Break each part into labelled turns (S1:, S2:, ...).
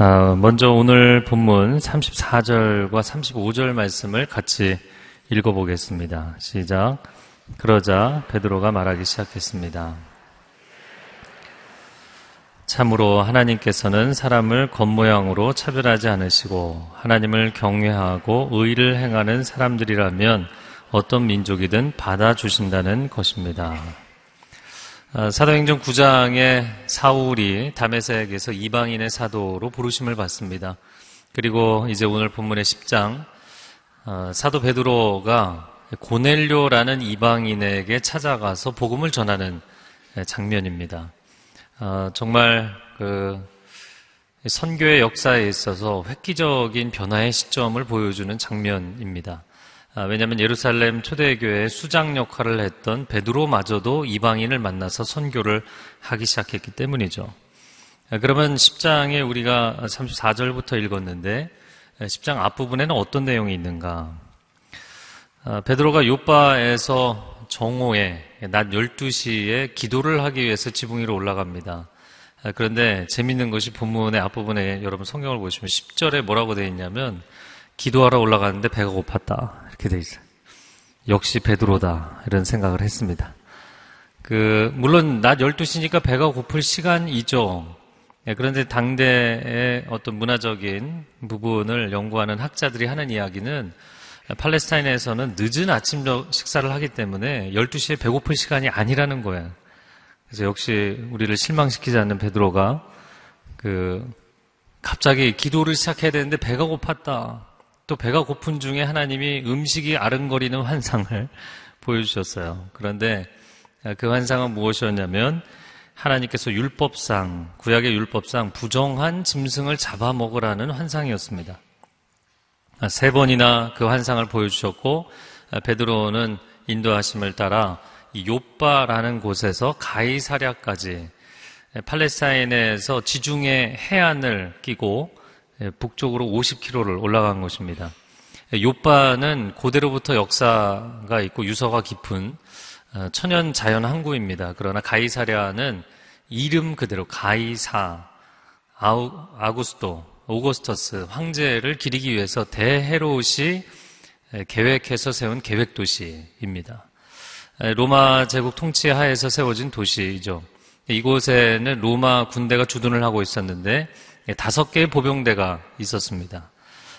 S1: 아, 먼저 오늘 본문 34절과 35절 말씀을 같이 읽어보겠습니다. 시작. 그러자 베드로가 말하기 시작했습니다. 참으로 하나님께서는 사람을 겉모양으로 차별하지 않으시고 하나님을 경외하고 의를 행하는 사람들이라면 어떤 민족이든 받아주신다는 것입니다. 아, 사도행전 9장에 사울이 다메섹에서 이방인의 사도로 부르심을 받습니다. 그리고 이제 오늘 본문의 10장 아, 사도 베드로가 고넬료라는 이방인에게 찾아가서 복음을 전하는 장면입니다. 아, 정말 그 선교의 역사에 있어서 획기적인 변화의 시점을 보여주는 장면입니다. 아, 왜냐하면 예루살렘 초대교회의 수장 역할을 했던 베드로마저도 이방인을 만나서 선교를 하기 시작했기 때문이죠. 아, 그러면 10장에 우리가 34절부터 읽었는데 10장 앞부분에는 어떤 내용이 있는가? 아, 베드로가 요바에서 정오에 낮 12시에 기도를 하기 위해서 지붕 위로 올라갑니다. 그런데 재밌는 것이 본문의 앞부분에 여러분 성경을 보시면 10절에 뭐라고 되어 있냐면 기도하러 올라갔는데 배가 고팠다. 이렇게 돼 있어요. 역시 베드로다. 이런 생각을 했습니다. 그, 물론 낮 12시니까 배가 고플 시간이죠. 예, 그런데 당대의 어떤 문화적인 부분을 연구하는 학자들이 하는 이야기는 팔레스타인에서는 늦은 아침 식사를 하기 때문에 12시에 배고플 시간이 아니라는 거예요. 그래서 역시 우리를 실망시키지 않는 베드로가 그 갑자기 기도를 시작해야 되는데 배가 고팠다. 또 배가 고픈 중에 하나님이 음식이 아른거리는 환상을 보여주셨어요. 그런데 그 환상은 무엇이었냐면 하나님께서 율법상, 구약의 율법상 부정한 짐승을 잡아먹으라는 환상이었습니다. 세 번이나 그 환상을 보여주셨고 베드로는 인도하심을 따라 요빠라는 곳에서 가이사랴까지 팔레스타인에서 지중해 해안을 끼고 예, 북쪽으로 50km를 올라간 것입니다. 요빠는 고대로부터 역사가 있고 유서가 깊은 어, 천연 자연 항구입니다. 그러나 가이사랴는 이름 그대로 가이사, 아우, 아구스토, 오거스터스 황제를 기리기 위해서 대헤롯이 계획해서 세운 계획 도시입니다. 로마 제국 통치 하에서 세워진 도시이죠. 이곳에는 로마 군대가 주둔을 하고 있었는데 예, 다섯 개의 보병대가 있었습니다.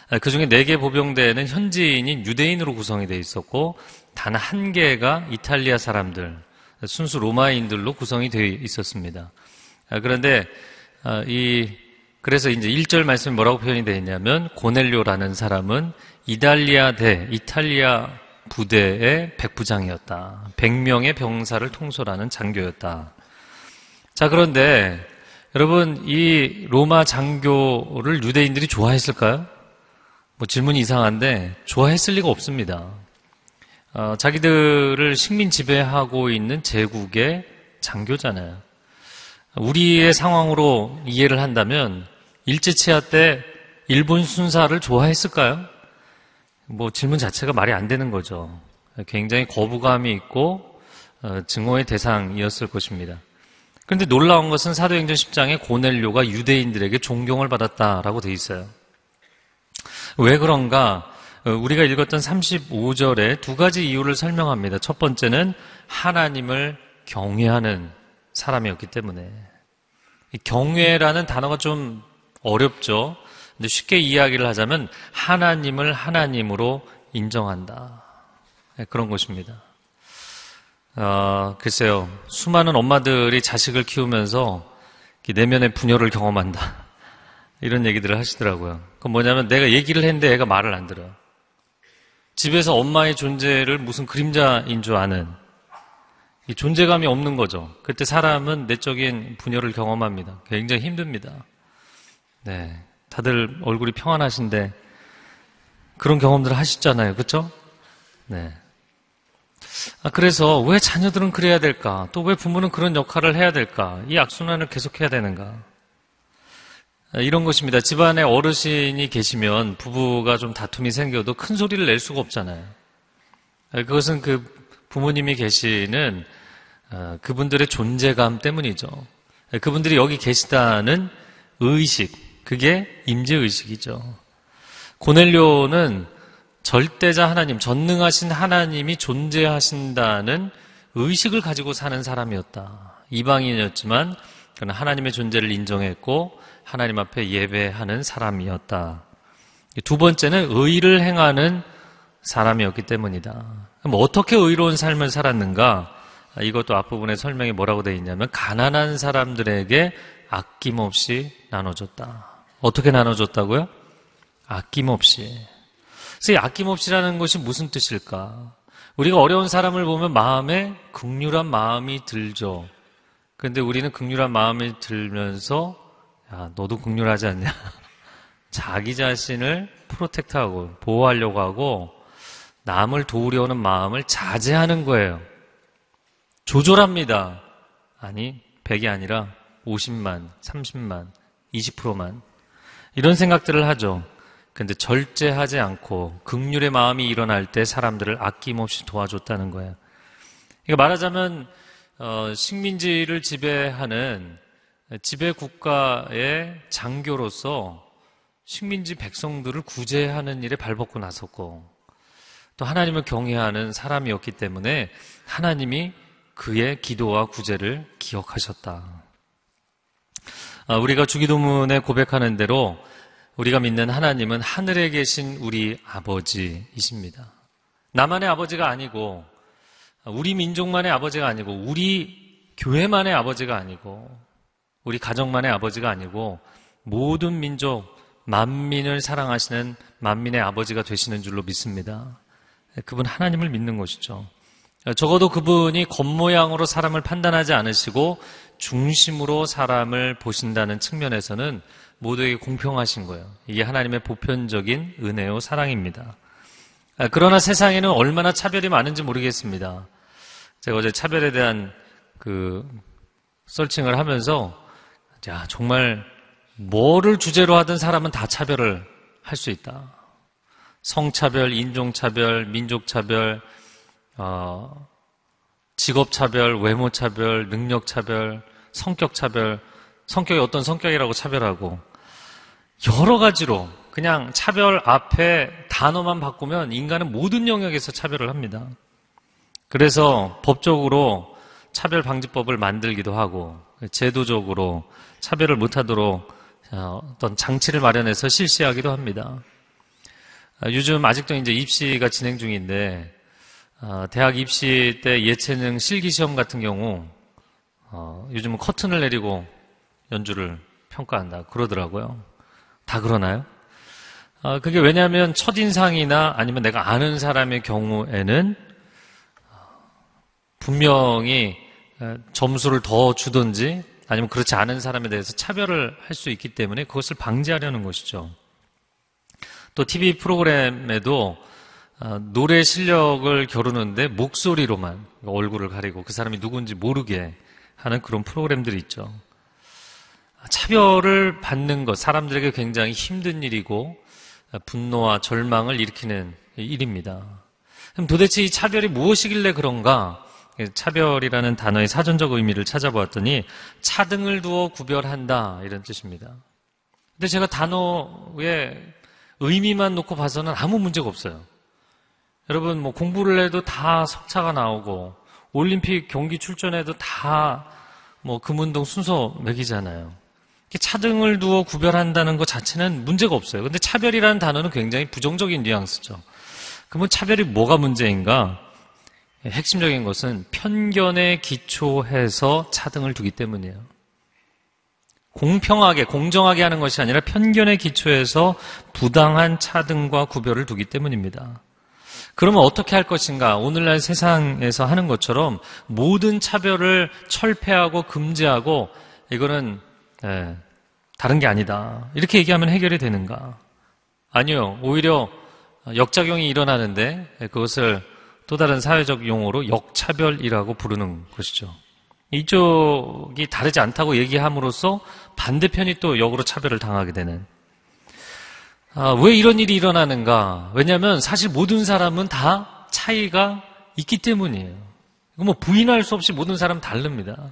S1: 아, 그 중에 네 개 보병대는 현지인인 유대인으로 구성이 되어 있었고 단 한 개가 이탈리아 사람들, 순수 로마인들로 구성이 되어 있었습니다. 아, 그런데 아, 이 그래서 이제 1절 말씀이 뭐라고 표현이 되어 있냐면 고넬료라는 사람은 이탈리아 대 이탈리아 부대의 백부장이었다. 100명의 병사를 통솔하는 장교였다. 자, 그런데 여러분, 이 로마 장교를 유대인들이 좋아했을까요? 뭐 질문이 이상한데, 좋아했을 리가 없습니다. 어, 자기들을 식민 지배하고 있는 제국의 장교잖아요. 우리의 상황으로 이해를 한다면, 일제치하 때 일본 순사를 좋아했을까요? 뭐 질문 자체가 말이 안 되는 거죠. 굉장히 거부감이 있고, 어, 증오의 대상이었을 것입니다. 그런데 놀라운 것은 사도행전 10장에 고넬료가 유대인들에게 존경을 받았다라고 돼 있어요. 왜 그런가? 어, 우리가 읽었던 35절에 두 가지 이유를 설명합니다. 첫 번째는 하나님을 경외하는 사람이었기 때문에. 경외라는 단어가 좀 어렵죠. 근데 쉽게 이야기를 하자면 하나님을 하나님으로 인정한다. 네, 그런 것입니다. 어, 글쎄요. 수많은 엄마들이 자식을 키우면서 내면의 분열을 경험한다. 이런 얘기들을 하시더라고요. 그건 뭐냐면 내가 얘기를 했는데 애가 말을 안 들어요. 집에서 엄마의 존재를 무슨 그림자인 줄 아는 이 존재감이 없는 거죠. 그때 사람은 내적인 분열을 경험합니다. 굉장히 힘듭니다. 네. 다들 얼굴이 평안하신데 그런 경험들 을 하시잖아요. 그렇죠? 네. 아, 그래서 왜 자녀들은 그래야 될까? 또 왜 부모는 그런 역할을 해야 될까? 이 악순환을 계속해야 되는가? 아, 이런 것입니다. 집안에 어르신이 계시면 부부가 좀 다툼이 생겨도 큰 소리를 낼 수가 없잖아요. 아, 그것은 그 부모님이 계시는 그분들의 존재감 때문이죠. 그분들이 여기 계시다는 의식, 그게 임재의식이죠. 고넬료는 절대자 하나님, 전능하신 하나님이 존재하신다는 의식을 가지고 사는 사람이었다. 이방인이었지만 그는 하나님의 존재를 인정했고 하나님 앞에 예배하는 사람이었다. 두 번째는 의를 행하는 사람이었기 때문이다. 그럼 어떻게 의로운 삶을 살았는가? 이것도 앞부분에 설명이 뭐라고 되어 있냐면 가난한 사람들에게 아낌없이 나눠줬다. 어떻게 나눠줬다고요? 아낌없이. 그래서 이 아낌없이라는 것이 무슨 뜻일까? 우리가 어려운 사람을 보면 마음에 극률한 마음이 들죠. 그런데 우리는 극률한 마음이 들면서 야, 너도 극률하지 않냐? 자기 자신을 프로텍트하고 보호하려고 하고 남을 도우려는 마음을 자제하는 거예요. 조절합니다. 아니, 100이 아니라 50만, 30만, 20%만. 이런 생각들을 하죠. 근데 절제하지 않고 극률의 마음이 일어날 때 사람들을 아낌없이 도와줬다는 거예요. 그러니까 말하자면 어, 식민지를 지배하는 지배 국가의 장교로서 식민지 백성들을 구제하는 일에 발벗고 나섰고 또 하나님을 경외하는 사람이었기 때문에 하나님이 그의 기도와 구제를 기억하셨다. 아, 우리가 주기도문에 고백하는 대로 우리가 믿는 하나님은 하늘에 계신 우리 아버지이십니다. 나만의 아버지가 아니고 우리 민족만의 아버지가 아니고 우리 교회만의 아버지가 아니고 우리 가정만의 아버지가 아니고 모든 민족 만민을 사랑하시는 만민의 아버지가 되시는 줄로 믿습니다. 그분 하나님을 믿는 것이죠. 적어도 그분이 겉모양으로 사람을 판단하지 않으시고 중심으로 사람을 보신다는 측면에서는 모두에게 공평하신 거예요. 이게 하나님의 보편적인 은혜요 사랑입니다. 아, 그러나 세상에는 얼마나 차별이 많은지 모르겠습니다. 제가 어제 차별에 대한 그 설칭을 하면서 자 정말 뭐를 주제로 하든 사람은 다 차별을 할 수 있다. 성차별, 인종차별, 민족차별, 어, 직업차별, 외모차별, 능력차별, 성격차별, 성격이 어떤 성격이라고 차별하고 여러 가지로 그냥 차별 앞에 단어만 바꾸면 인간은 모든 영역에서 차별을 합니다. 그래서 법적으로 차별 방지법을 만들기도 하고 제도적으로 차별을 못하도록 어, 어떤 장치를 마련해서 실시하기도 합니다. 아, 요즘 아직도 이제 입시가 진행 중인데 어, 대학 입시 때 예체능 실기 시험 같은 경우 어, 요즘은 커튼을 내리고 연주를 평가한다 그러더라고요. 다 그러나요? 아, 그게 왜냐하면 첫인상이나 아니면 내가 아는 사람의 경우에는 분명히 점수를 더 주든지 아니면 그렇지 않은 사람에 대해서 차별을 할 수 있기 때문에 그것을 방지하려는 것이죠. 또 TV 프로그램에도 어, 노래 실력을 겨루는데 목소리로만 얼굴을 가리고 그 사람이 누군지 모르게 하는 그런 프로그램들이 있죠. 차별을 받는 것, 사람들에게 굉장히 힘든 일이고 분노와 절망을 일으키는 일입니다. 그럼 도대체 이 차별이 무엇이길래 그런가? 차별이라는 단어의 사전적 의미를 찾아보았더니 차등을 두어 구별한다 이런 뜻입니다. 근데 제가 단어의 의미만 놓고 봐서는 아무 문제가 없어요. 여러분 뭐 공부를 해도 다 석차가 나오고 올림픽 경기 출전해도 다 뭐 금운동 순서 매기잖아요. 차등을 두어 구별한다는 것 자체는 문제가 없어요. 근데 차별이라는 단어는 굉장히 부정적인 뉘앙스죠. 그러면 차별이 뭐가 문제인가? 핵심적인 것은 편견에 기초해서 차등을 두기 때문이에요. 공평하게, 공정하게 하는 것이 아니라 편견에 기초해서 부당한 차등과 구별을 두기 때문입니다. 그러면 어떻게 할 것인가? 오늘날 세상에서 하는 것처럼 모든 차별을 철폐하고 금지하고 이거는 예, 다른 게 아니다. 이렇게 얘기하면 해결이 되는가? 아니요. 오히려 역작용이 일어나는데 그것을 또 다른 사회적 용어로 역차별이라고 부르는 것이죠. 이쪽이 다르지 않다고 얘기함으로써 반대편이 또 역으로 차별을 당하게 되는. 아, 왜 이런 일이 일어나는가? 왜냐하면 사실 모든 사람은 다 차이가 있기 때문이에요. 뭐 부인할 수 없이 모든 사람 다릅니다.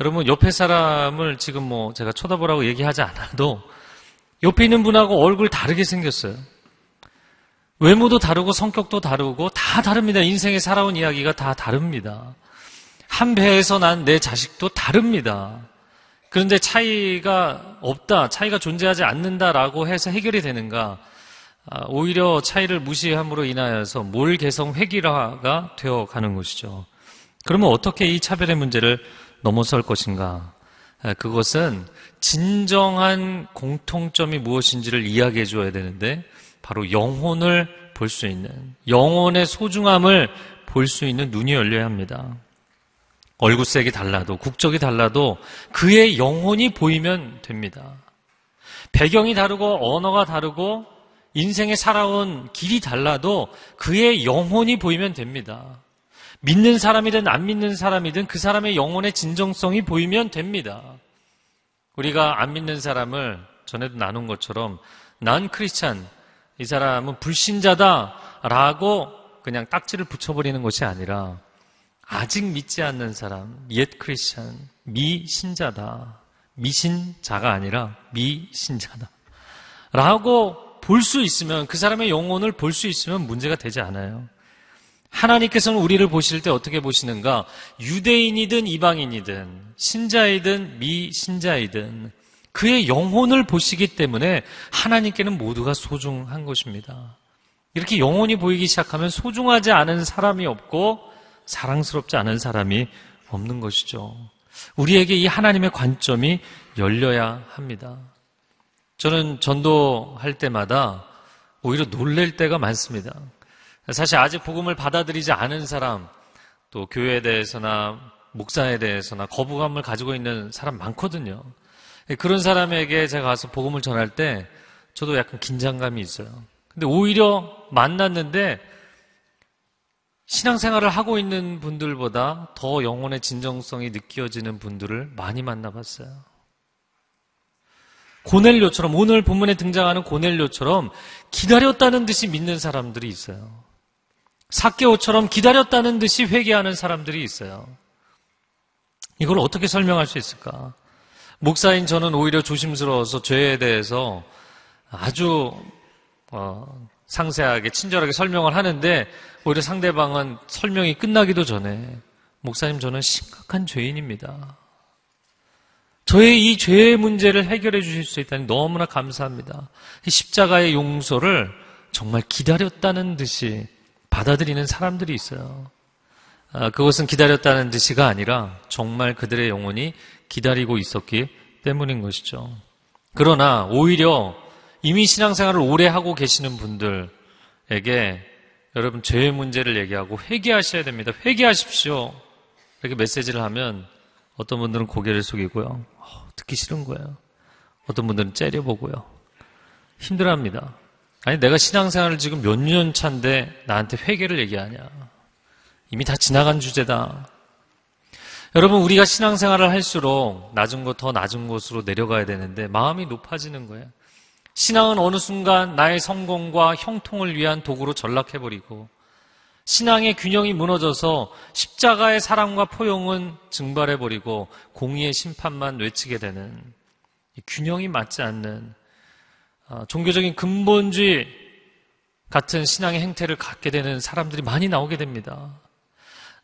S1: 여러분 옆에 사람을 지금 뭐 제가 쳐다보라고 얘기하지 않아도 옆에 있는 분하고 얼굴 다르게 생겼어요. 외모도 다르고 성격도 다르고 다 다릅니다. 인생에 살아온 이야기가 다 다릅니다. 한 배에서 난 내 자식도 다릅니다. 그런데 차이가 없다, 차이가 존재하지 않는다라고 해서 해결이 되는가? 아, 오히려 차이를 무시함으로 인하여서 몰 개성 획일화가 되어 가는 것이죠. 그러면 어떻게 이 차별의 문제를 넘어설 것인가? 아, 그것은 진정한 공통점이 무엇인지를 이야기해 줘야 되는데 바로 영혼을 볼 수 있는 영혼의 소중함을 볼 수 있는 눈이 열려야 합니다. 얼굴색이 달라도 국적이 달라도 그의 영혼이 보이면 됩니다. 배경이 다르고 언어가 다르고 인생에 살아온 길이 달라도 그의 영혼이 보이면 됩니다. 믿는 사람이든 안 믿는 사람이든 그 사람의 영혼의 진정성이 보이면 됩니다. 우리가 안 믿는 사람을 전에도 나눈 것처럼 난 크리스찬, 이 사람은 불신자다라고 그냥 딱지를 붙여버리는 것이 아니라 아직 믿지 않는 사람, 옛 크리스찬, 미신자다. 미신자가 아니라 미신자다. 라고 볼 수 있으면, 그 사람의 영혼을 볼 수 있으면 문제가 되지 않아요. 하나님께서는 우리를 보실 때 어떻게 보시는가? 유대인이든 이방인이든, 신자이든 미신자이든, 그의 영혼을 보시기 때문에 하나님께는 모두가 소중한 것입니다. 이렇게 영혼이 보이기 시작하면 소중하지 않은 사람이 없고 사랑스럽지 않은 사람이 없는 것이죠. 우리에게 이 하나님의 관점이 열려야 합니다. 저는 전도할 때마다 오히려 놀랄 때가 많습니다. 사실 아직 복음을 받아들이지 않은 사람, 또 교회에 대해서나 목사에 대해서나 거부감을 가지고 있는 사람 많거든요. 그런 사람에게 제가 가서 복음을 전할 때 저도 약간 긴장감이 있어요. 근데 오히려 만났는데 신앙생활을 하고 있는 분들보다 더 영혼의 진정성이 느껴지는 분들을 많이 만나봤어요. 고넬료처럼 오늘 본문에 등장하는 고넬료처럼 기다렸다는 듯이 믿는 사람들이 있어요. 사개오처럼 기다렸다는 듯이 회개하는 사람들이 있어요. 이걸 어떻게 설명할 수 있을까? 목사인 저는 오히려 조심스러워서 죄에 대해서 아주 어, 상세하게 친절하게 설명을 하는데 오히려 상대방은 설명이 끝나기도 전에 목사님 저는 심각한 죄인입니다. 저의 이 죄의 문제를 해결해 주실 수 있다니 너무나 감사합니다. 십자가의 용서를 정말 기다렸다는 듯이 받아들이는 사람들이 있어요. 아, 그것은 기다렸다는 듯이가 아니라 정말 그들의 영혼이 기다리고 있었기 때문인 것이죠. 그러나 오히려 이미 신앙생활을 오래 하고 계시는 분들에게 여러분 죄의 문제를 얘기하고 회개하셔야 됩니다. 회개하십시오. 이렇게 메시지를 하면 어떤 분들은 고개를 숙이고요. 어, 듣기 싫은 거예요. 어떤 분들은 째려보고요. 힘들어합니다. 아니 내가 신앙생활을 지금 몇 년 차인데 나한테 회개를 얘기하냐. 이미 다 지나간 주제다. 여러분 우리가 신앙생활을 할수록 낮은 곳 더 낮은 곳으로 내려가야 되는데 마음이 높아지는 거예요. 신앙은 어느 순간 나의 성공과 형통을 위한 도구로 전락해버리고 신앙의 균형이 무너져서 십자가의 사랑과 포용은 증발해버리고 공의의 심판만 외치게 되는 균형이 맞지 않는 어, 종교적인 근본주의 같은 신앙의 행태를 갖게 되는 사람들이 많이 나오게 됩니다.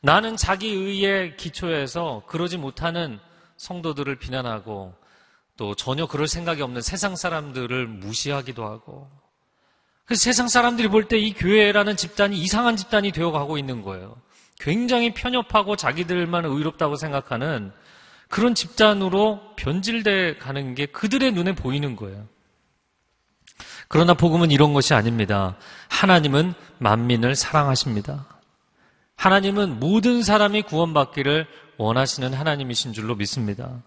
S1: 나는 자기 의에 기초해서 그러지 못하는 성도들을 비난하고 또 전혀 그럴 생각이 없는 세상 사람들을 무시하기도 하고 그래서 세상 사람들이 볼 때 이 교회라는 집단이 이상한 집단이 되어가고 있는 거예요. 굉장히 편협하고 자기들만 의롭다고 생각하는 그런 집단으로 변질돼 가는 게 그들의 눈에 보이는 거예요. 그러나 복음은 이런 것이 아닙니다. 하나님은 만민을 사랑하십니다. 하나님은 모든 사람이 구원받기를 원하시는 하나님이신 줄로 믿습니다.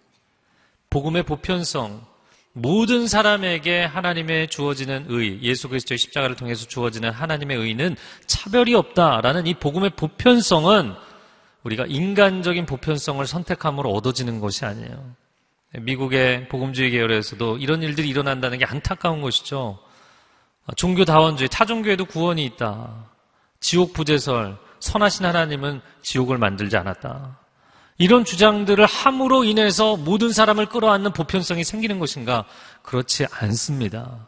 S1: 복음의 보편성, 모든 사람에게 하나님의 주어지는 의, 예수 그리스도의 십자가를 통해서 주어지는 하나님의 의는 차별이 없다라는 이 복음의 보편성은 우리가 인간적인 보편성을 선택함으로 얻어지는 것이 아니에요. 미국의 복음주의 계열에서도 이런 일들이 일어난다는 게 안타까운 것이죠. 종교다원주의, 타종교에도 구원이 있다. 지옥 부재설, 선하신 하나님은 지옥을 만들지 않았다. 이런 주장들을 함으로 인해서 모든 사람을 끌어안는 보편성이 생기는 것인가? 그렇지 않습니다.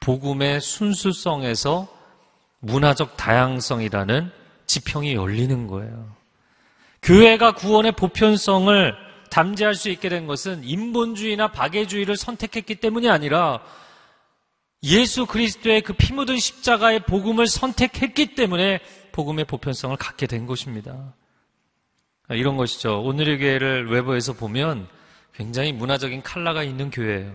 S1: 복음의 순수성에서 문화적 다양성이라는 지평이 열리는 거예요. 교회가 구원의 보편성을 담재할 수 있게 된 것은 인본주의나 박애주의를 선택했기 때문이 아니라 예수 그리스도의 그 피 묻은 십자가의 복음을 선택했기 때문에 복음의 보편성을 갖게 된 것입니다. 이런 것이죠. 오늘의 교회를 외부에서 보면 굉장히 문화적인 칼라가 있는 교회예요.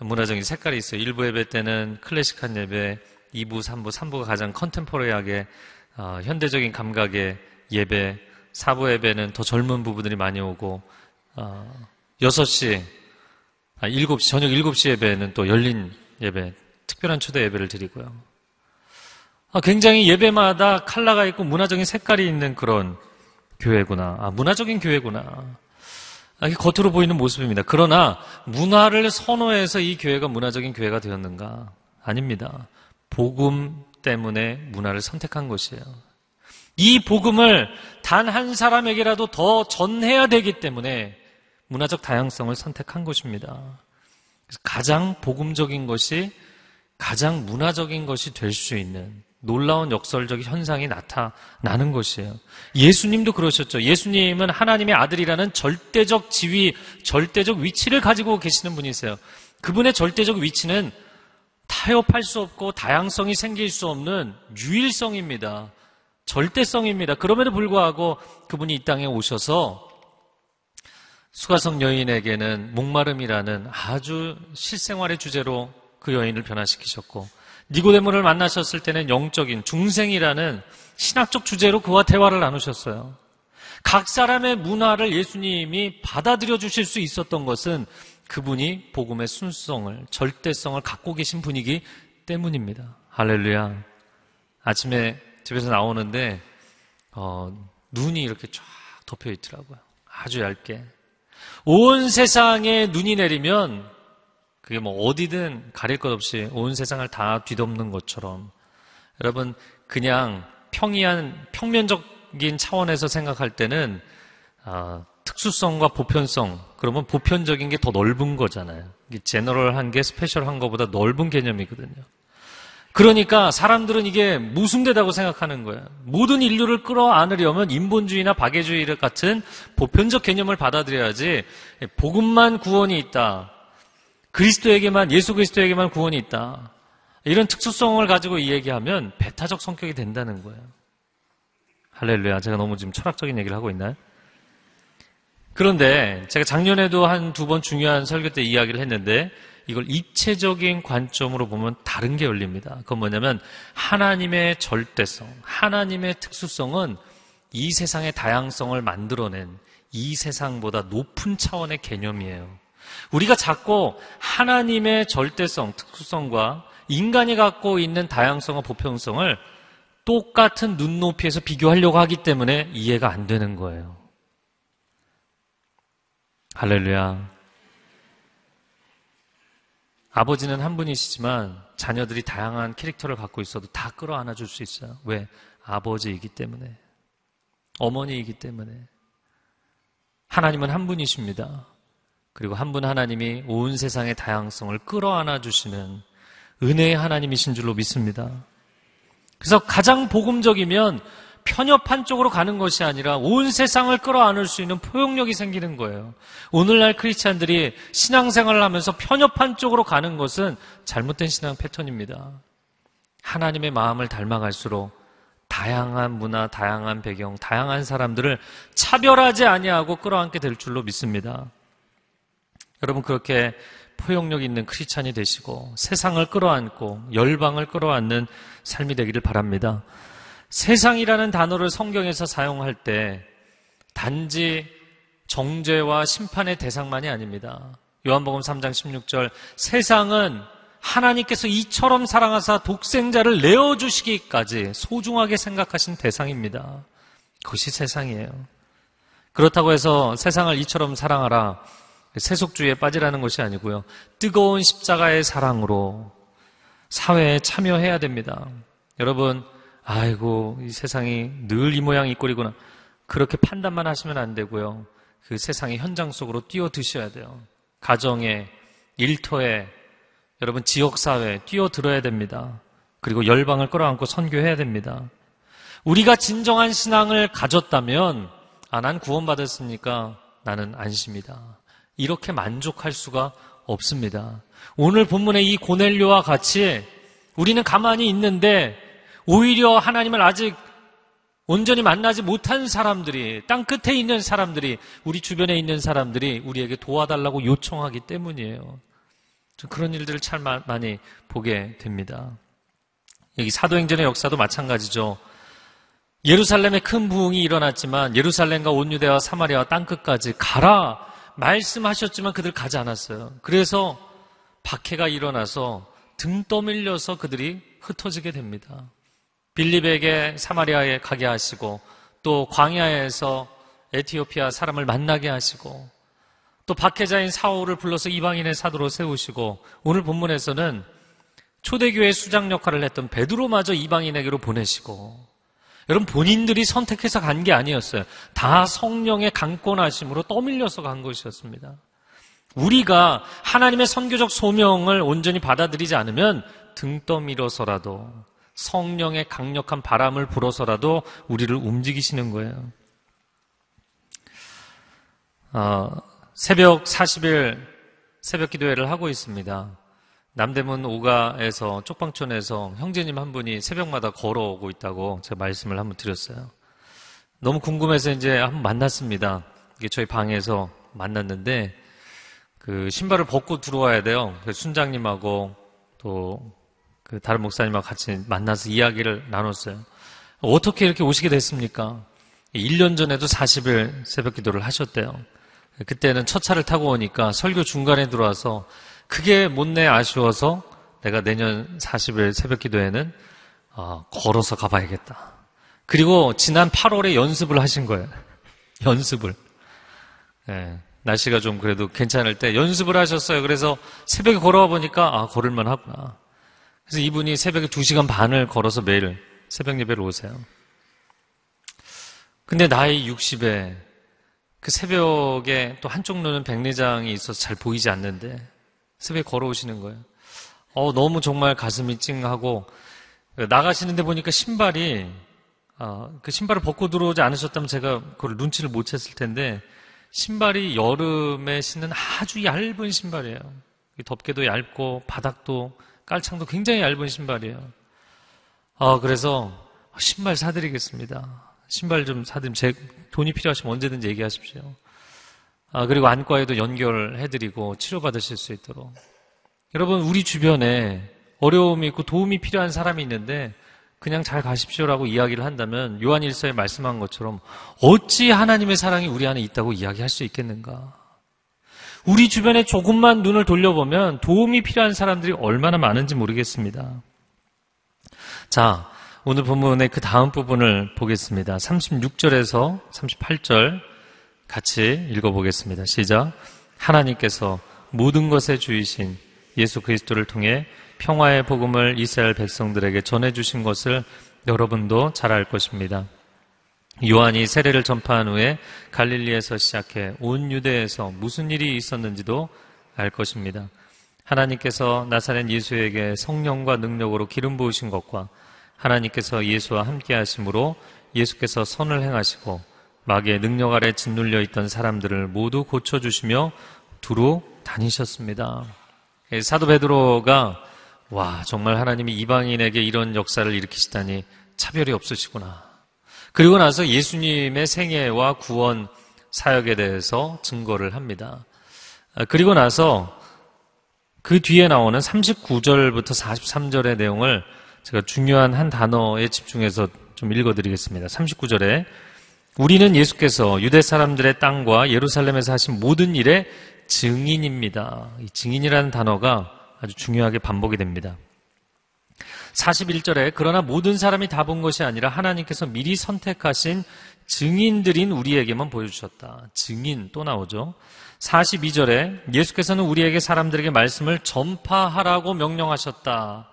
S1: 문화적인 색깔이 있어요. 1부 예배 때는 클래식한 예배, 2부, 3부, 3부가 가장 컨템포러리하게 어, 현대적인 감각의 예배, 4부 예배는 더 젊은 부부들이 많이 오고 어, 6시, 아, 7시, 저녁 7시 예배는 또 열린 예배, 특별한 초대 예배를 드리고요. 아, 굉장히 예배마다 칼라가 있고 문화적인 색깔이 있는 그런 교회구나. 아, 문화적인 교회구나. 아, 이게 겉으로 보이는 모습입니다. 그러나 문화를 선호해서 이 교회가 문화적인 교회가 되었는가? 아닙니다. 복음 때문에 문화를 선택한 것이에요. 이 복음을 단 한 사람에게라도 더 전해야 되기 때문에 문화적 다양성을 선택한 것입니다. 가장 복음적인 것이 가장 문화적인 것이 될 수 있는 놀라운 역설적 현상이 나타나는 것이에요. 예수님도 그러셨죠. 예수님은 하나님의 아들이라는 절대적 지위, 절대적 위치를 가지고 계시는 분이세요. 그분의 절대적 위치는 타협할 수 없고 다양성이 생길 수 없는 유일성입니다. 절대성입니다. 그럼에도 불구하고 그분이 이 땅에 오셔서 수가성 여인에게는 목마름이라는 아주 실생활의 주제로 그 여인을 변화시키셨고 니고데모를 만나셨을 때는 영적인 중생이라는 신학적 주제로 그와 대화를 나누셨어요. 각 사람의 문화를 예수님이 받아들여 주실 수 있었던 것은 그분이 복음의 순수성을, 절대성을 갖고 계신 분이기 때문입니다. 할렐루야. 아침에 집에서 나오는데, 어, 눈이 이렇게 쫙 덮여 있더라고요. 아주 얇게. 온 세상에 눈이 내리면 그게 뭐 어디든 가릴 것 없이 온 세상을 다 뒤덮는 것처럼 여러분 그냥 평이한 평면적인 차원에서 생각할 때는 아, 특수성과 보편성 그러면 보편적인 게 더 넓은 거잖아요. 제너럴한 게 스페셜한 것보다 넓은 개념이거든요. 그러니까 사람들은 이게 무슨데다고 생각하는 거예요. 모든 인류를 끌어안으려면 인본주의나 박애주의 같은 보편적 개념을 받아들여야지 복음만 구원이 있다. 그리스도에게만 예수 그리스도에게만 구원이 있다. 이런 특수성을 가지고 이야기하면 배타적 성격이 된다는 거예요. 할렐루야. 제가 너무 지금 철학적인 얘기를 하고 있나요? 그런데 제가 작년에도 한 두 번 중요한 설교 때 이야기를 했는데 이걸 입체적인 관점으로 보면 다른 게 열립니다. 그건 뭐냐면 하나님의 절대성, 하나님의 특수성은 이 세상의 다양성을 만들어낸 이 세상보다 높은 차원의 개념이에요. 우리가 자꾸 하나님의 절대성, 특수성과 인간이 갖고 있는 다양성과 보편성을 똑같은 눈높이에서 비교하려고 하기 때문에 이해가 안 되는 거예요. 할렐루야. 아버지는 한 분이시지만 자녀들이 다양한 캐릭터를 갖고 있어도 다 끌어안아 줄 수 있어요. 왜? 아버지이기 때문에. 어머니이기 때문에. 하나님은 한 분이십니다. 그리고 한 분 하나님이 온 세상의 다양성을 끌어안아 주시는 은혜의 하나님이신 줄로 믿습니다. 그래서 가장 복음적이면 편협한 쪽으로 가는 것이 아니라 온 세상을 끌어안을 수 있는 포용력이 생기는 거예요. 오늘날 크리스찬들이 신앙생활을 하면서 편협한 쪽으로 가는 것은 잘못된 신앙 패턴입니다. 하나님의 마음을 닮아갈수록 다양한 문화, 다양한 배경, 다양한 사람들을 차별하지 아니하고 끌어안게 될 줄로 믿습니다. 여러분 그렇게 포용력 있는 크리스찬이 되시고 세상을 끌어안고 열방을 끌어안는 삶이 되기를 바랍니다. 세상이라는 단어를 성경에서 사용할 때 단지 정죄와 심판의 대상만이 아닙니다. 요한복음 3장 16절 세상은 하나님께서 이처럼 사랑하사 독생자를 내어 주시기까지 소중하게 생각하신 대상입니다. 그것이 세상이에요. 그렇다고 해서 세상을 이처럼 사랑하라. 세속주의에 빠지라는 것이 아니고요. 뜨거운 십자가의 사랑으로 사회에 참여해야 됩니다. 여러분, 아이고, 이 세상이 늘 이 모양 이 꼴이구나. 그렇게 판단만 하시면 안 되고요. 그 세상의 현장 속으로 뛰어드셔야 돼요. 가정에, 일터에, 여러분 지역사회에 뛰어들어야 됩니다. 그리고 열방을 끌어안고 선교해야 됩니다. 우리가 진정한 신앙을 가졌다면, 아, 난 구원받았으니까 나는 안심이다. 이렇게 만족할 수가 없습니다. 오늘 본문의 이 고넬료와 같이 우리는 가만히 있는데 오히려 하나님을 아직 온전히 만나지 못한 사람들이, 땅 끝에 있는 사람들이, 우리 주변에 있는 사람들이 우리에게 도와달라고 요청하기 때문이에요. 그런 일들을 참 많이 보게 됩니다. 여기 사도행전의 역사도 마찬가지죠. 예루살렘에 큰 부흥이 일어났지만 예루살렘과 온 유대와 사마리아와 땅끝까지 가라 말씀하셨지만 그들 가지 않았어요. 그래서 박해가 일어나서 등 떠밀려서 그들이 흩어지게 됩니다. 빌립에게 사마리아에 가게 하시고 또 광야에서 에티오피아 사람을 만나게 하시고 또 박해자인 사울을 불러서 이방인의 사도로 세우시고 오늘 본문에서는 초대교회 수장 역할을 했던 베드로마저 이방인에게로 보내시고 여러분 본인들이 선택해서 간 게 아니었어요. 다 성령의 강권하심으로 떠밀려서 간 것이었습니다. 우리가 하나님의 선교적 소명을 온전히 받아들이지 않으면 등 떠밀어서라도 성령의 강력한 바람을 불어서라도 우리를 움직이시는 거예요. 어, 새벽 40일 새벽 기도회를 하고 있습니다. 남대문 오가에서 쪽방촌에서 형제님 한 분이 새벽마다 걸어오고 있다고 제가 말씀을 한번 드렸어요. 너무 궁금해서 이제 한번 만났습니다. 이게 저희 방에서 만났는데 그 신발을 벗고 들어와야 돼요. 순장님하고 또 그 다른 목사님하고 같이 만나서 이야기를 나눴어요. 어떻게 이렇게 오시게 됐습니까? 1년 전에도 40일 새벽 기도를 하셨대요. 그때는 첫 차를 타고 오니까 설교 중간에 들어와서 그게 못내 아쉬워서 내가 내년 40일 새벽 기도에는 어, 걸어서 가봐야겠다. 그리고 지난 8월에 연습을 하신 거예요. 연습을. 네, 날씨가 좀 그래도 괜찮을 때 연습을 하셨어요. 그래서 새벽에 걸어와 보니까 아 걸을만 하구나. 그래서 이분이 새벽에 2시간 반을 걸어서 매일 새벽 예배를 오세요. 근데 나이 60에 그 새벽에 또 한쪽 눈은 백내장이 있어서 잘 보이지 않는데 새벽에 걸어오시는 거예요. 어, 너무 정말 가슴이 찡하고 나가시는데 보니까 신발이 어, 그 신발을 벗고 들어오지 않으셨다면 제가 그걸 눈치를 못 챘을 텐데 신발이 여름에 신는 아주 얇은 신발이에요. 덮개도 얇고 바닥도 깔창도 굉장히 얇은 신발이에요. 아, 그래서 신발 사드리겠습니다. 신발 좀 사드리면 제 돈이 필요하시면 언제든지 얘기하십시오. 아, 그리고 안과에도 연결해드리고 치료받으실 수 있도록. 여러분, 우리 주변에 어려움이 있고 도움이 필요한 사람이 있는데 그냥 잘 가십시오라고 이야기를 한다면 요한 일서에 말씀한 것처럼 어찌 하나님의 사랑이 우리 안에 있다고 이야기할 수 있겠는가? 우리 주변에 조금만 눈을 돌려보면 도움이 필요한 사람들이 얼마나 많은지 모르겠습니다. 자, 오늘 본문의 그 다음 부분을 보겠습니다. 36절에서 38절 같이 읽어보겠습니다. 시작. 하나님께서 모든 것에 주이신 예수 그리스도를 통해 평화의 복음을 이스라엘 백성들에게 전해주신 것을 여러분도 잘 알 것입니다. 요한이 세례를 전파한 후에 갈릴리에서 시작해 온 유대에서 무슨 일이 있었는지도 알 것입니다. 하나님께서 나사렛 예수에게 성령과 능력으로 기름 부으신 것과 하나님께서 예수와 함께 하심으로 예수께서 선을 행하시고 마귀의 능력 아래 짓눌려 있던 사람들을 모두 고쳐 주시며 두루 다니셨습니다. 예, 사도 베드로가 와 정말 하나님이 이방인에게 이런 역사를 일으키시다니 차별이 없으시구나. 그리고 나서 예수님의 생애와 구원 사역에 대해서 증거를 합니다. 아, 그리고 나서 그 뒤에 나오는 39절부터 43절의 내용을 제가 중요한 한 단어에 집중해서 좀 읽어드리겠습니다. 39절에 우리는 예수께서 유대 사람들의 땅과 예루살렘에서 하신 모든 일의 증인입니다. 이 증인이라는 단어가 아주 중요하게 반복이 됩니다. 41절에 그러나 모든 사람이 다 본 것이 아니라 하나님께서 미리 선택하신 증인들인 우리에게만 보여주셨다. 증인 또 나오죠. 42절에 예수께서는 우리에게 사람들에게 말씀을 전파하라고 명령하셨다.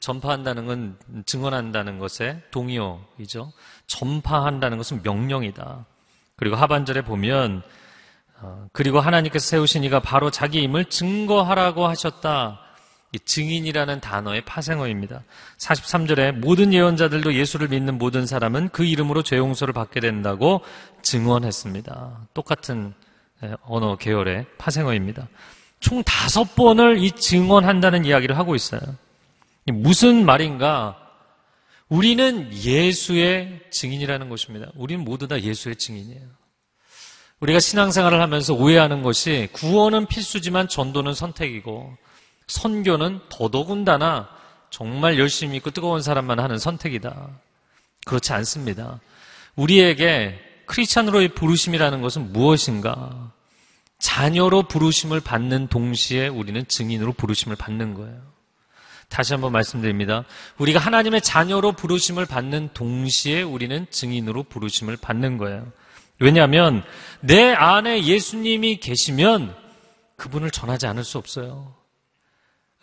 S1: 전파한다는 건 증언한다는 것의 동의어이죠. 전파한다는 것은 명령이다. 그리고 하반절에 보면 어, 그리고 하나님께서 세우신 이가 바로 자기 임을 증거하라고 하셨다. 증인이라는 단어의 파생어입니다. 43절에 모든 예언자들도 예수를 믿는 모든 사람은 그 이름으로 죄 용서를 받게 된다고 증언했습니다. 똑같은 언어 계열의 파생어입니다. 총 다섯 번을 이 증언한다는 이야기를 하고 있어요. 무슨 말인가? 우리는 예수의 증인이라는 것입니다. 우리는 모두 다 예수의 증인이에요. 우리가 신앙생활을 하면서 오해하는 것이 구원은 필수지만 전도는 선택이고 선교는 더더군다나 정말 열심히 있고 뜨거운 사람만 하는 선택이다. 그렇지 않습니다. 우리에게 크리스찬으로의 부르심이라는 것은 무엇인가? 자녀로 부르심을 받는 동시에 우리는 증인으로 부르심을 받는 거예요. 다시 한번 말씀드립니다. 우리가 하나님의 자녀로 부르심을 받는 동시에 우리는 증인으로 부르심을 받는 거예요. 왜냐하면 내 안에 예수님이 계시면 그분을 전하지 않을 수 없어요.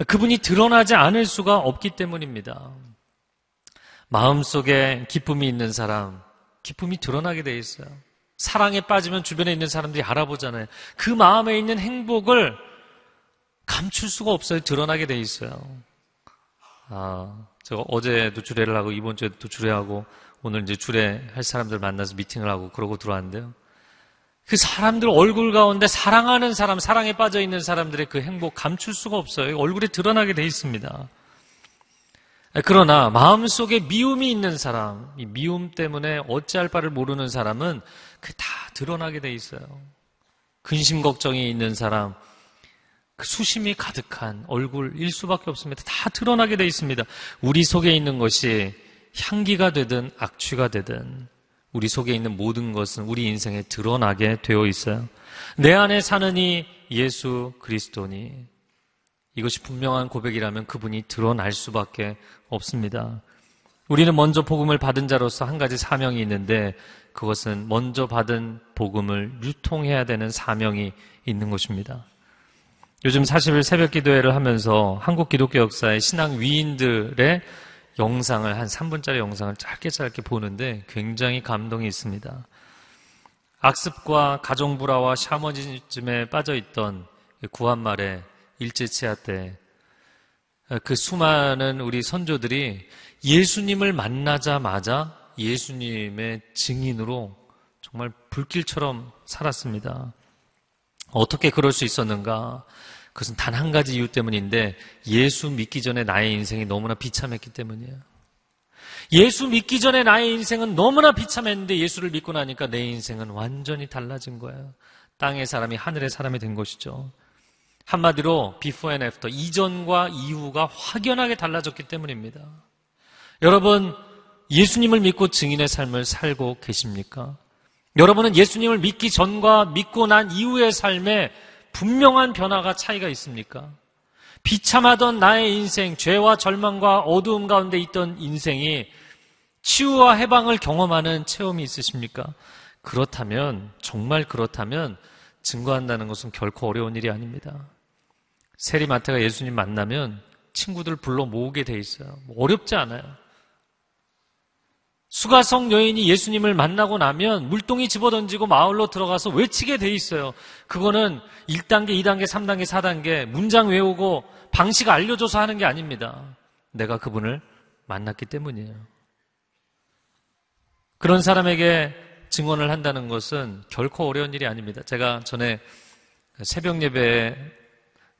S1: 그분이 드러나지 않을 수가 없기 때문입니다. 마음속에 기쁨이 있는 사람, 기쁨이 드러나게 돼 있어요. 사랑에 빠지면 주변에 있는 사람들이 알아보잖아요. 그 마음에 있는 행복을 감출 수가 없어요. 드러나게 돼 있어요. 아, 제가 어제도 주례를 하고 이번 주에도 주례하고 오늘 이제 주례 할 사람들 만나서 미팅을 하고 그러고 들어왔는데요. 그 사람들 얼굴 가운데 사랑하는 사람, 사랑에 빠져 있는 사람들의 그 행복 감출 수가 없어요. 얼굴에 드러나게 돼 있습니다. 그러나 마음속에 미움이 있는 사람, 이 미움 때문에 어찌할 바를 모르는 사람은 그 다 드러나게 돼 있어요. 근심 걱정이 있는 사람, 그 수심이 가득한 얼굴일 수밖에 없습니다. 다 드러나게 돼 있습니다. 우리 속에 있는 것이 향기가 되든 악취가 되든 우리 속에 있는 모든 것은 우리 인생에 드러나게 되어 있어요. 내 안에 사느니 예수 그리스도니 이것이 분명한 고백이라면 그분이 드러날 수밖에 없습니다. 우리는 먼저 복음을 받은 자로서 한 가지 사명이 있는데 그것은 먼저 받은 복음을 유통해야 되는 사명이 있는 것입니다. 요즘 40일 새벽 기도회를 하면서 한국 기독교 역사의 신앙 위인들의 영상을 한 3분짜리 영상을 짧게 짧게 보는데 굉장히 감동이 있습니다. 악습과 가정불화와 샤머니즘에 빠져 있던 구한말의 일제치하 때 그 수많은 우리 선조들이 예수님을 만나자마자 예수님의 증인으로 정말 불길처럼 살았습니다. 어떻게 그럴 수 있었는가? 그것은 단 한 가지 이유 때문인데 예수 믿기 전에 나의 인생이 너무나 비참했기 때문이에요. 예수 믿기 전에 나의 인생은 너무나 비참했는데 예수를 믿고 나니까 내 인생은 완전히 달라진 거예요. 땅의 사람이 하늘의 사람이 된 것이죠. 한마디로 before and after 이전과 이후가 확연하게 달라졌기 때문입니다. 여러분 예수님을 믿고 증인의 삶을 살고 계십니까? 여러분은 예수님을 믿기 전과 믿고 난 이후의 삶에 분명한 변화가 차이가 있습니까? 비참하던 나의 인생, 죄와 절망과 어두움 가운데 있던 인생이 치유와 해방을 경험하는 체험이 있으십니까? 그렇다면, 정말 그렇다면, 증거한다는 것은 결코 어려운 일이 아닙니다. 세리마태가 예수님 만나면 친구들 불러 모으게 돼 있어요. 뭐 어렵지 않아요. 수가성 여인이 예수님을 만나고 나면 물동이 집어던지고 마을로 들어가서 외치게 돼 있어요. 그거는 1단계, 2단계, 3단계, 4단계 문장 외우고 방식 알려줘서 하는 게 아닙니다. 내가 그분을 만났기 때문이에요. 그런 사람에게 증언을 한다는 것은 결코 어려운 일이 아닙니다. 제가 전에 새벽 예배에